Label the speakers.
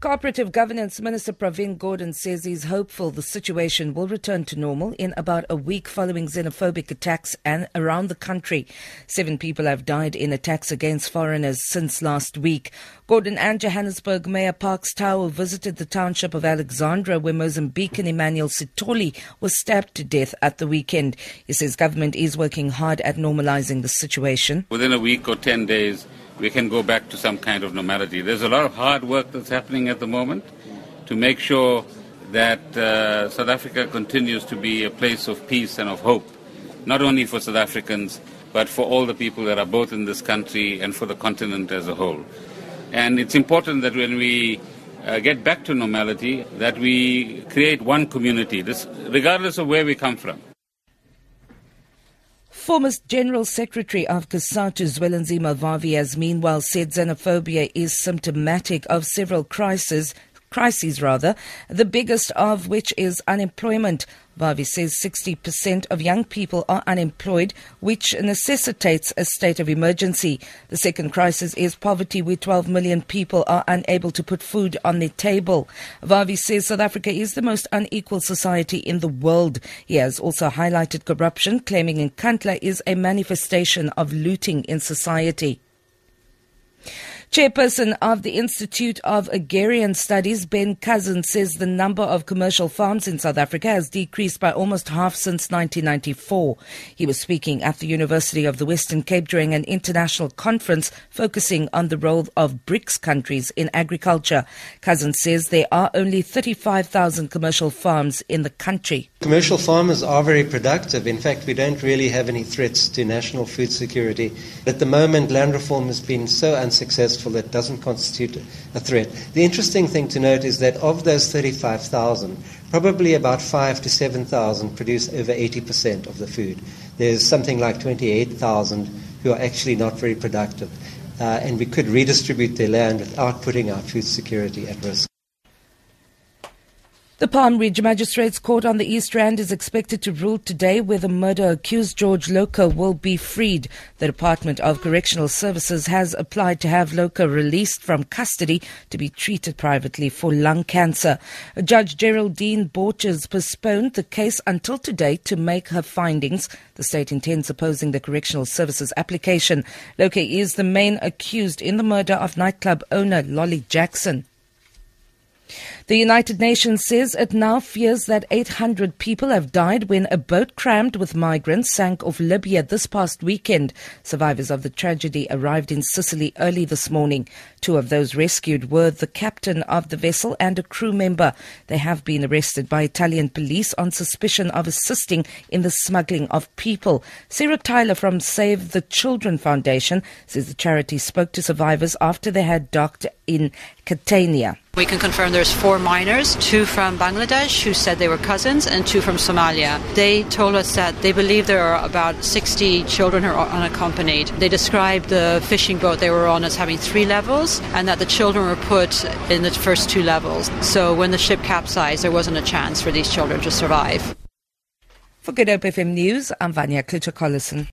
Speaker 1: Cooperative Governance Minister Pravin Gordhan says he's hopeful the situation will return to normal in about a week following xenophobic attacks and around the country. Seven people have died in attacks against foreigners since last week. Gordhan and Johannesburg Mayor Parks Tau visited the township of Alexandra where Mozambican Emmanuel Sithole was stabbed to death at the weekend. He says government is working hard at normalizing the situation.
Speaker 2: Within a week or 10 days, we can go back to some kind of normality. There's a lot of hard work that's happening at the moment to make sure that uh, South Africa continues to be a place of peace and of hope, not only for South Africans, but for all the people that are both in this country and for the continent as a whole. And it's important that when we uh, get back to normality, that we create one community, this, regardless of where we come from.
Speaker 1: Former General Secretary of COSATU Zwelinzima Vavi has meanwhile said xenophobia is symptomatic of several crises crises rather, the biggest of which is unemployment. Vavi says 60% of young people are unemployed, which necessitates a state of emergency. The second crisis is poverty, where 12 million people are unable to put food on their table. Vavi says South Africa is the most unequal society in the world. He has also highlighted corruption, claiming Nkandla is a manifestation of looting in society. Chairperson of the Institute of Agrarian Studies, Ben Cousin, says the number of commercial farms in South Africa has decreased by almost half since 1994. He was speaking at the University of the Western Cape during an international conference focusing on the role of BRICS countries in agriculture. Cousin says there are only 35,000 commercial farms in the country.
Speaker 3: Commercial farmers are very productive. In fact, we don't really have any threats to national food security. At the moment, land reform has been so unsuccessful that doesn't constitute a threat. The interesting thing to note is that of those 35,000, probably about 5 to 7,000 produce over 80% of the food. There's something like 28,000 who are actually not very productive. Uh, and we could redistribute their land without putting our food security at risk.
Speaker 1: The Palm Ridge Magistrates Court on the East Rand is expected to rule today whether murder accused George Louca will be freed. The Department of Correctional Services has applied to have Louca released from custody to be treated privately for lung cancer. Judge Geraldine Borchers postponed the case until today to make her findings. The state intends opposing the Correctional Services application. Louca is the main accused in the murder of nightclub owner Lolly Jackson. The United Nations says it now fears that 800 people have died when a boat crammed with migrants sank off Libya this past weekend. Survivors of the tragedy arrived in Sicily early this morning. Two of those rescued were the captain of the vessel and a crew member. They have been arrested by Italian police on suspicion of assisting in the smuggling of people. Sarah Tyler from Save the Children Foundation says the charity spoke to survivors after they had docked in Catania.
Speaker 4: We can confirm there's four minors, two from Bangladesh who said they were cousins, and two from Somalia. They told us that they believe there are about 60 children who are unaccompanied. They described the fishing boat they were on as having three levels, and that the children were put in the first two levels. So when the ship capsized, there wasn't a chance for these children to survive.
Speaker 1: For Good Hope FM News, I'm Vanya Klitschko-Collison.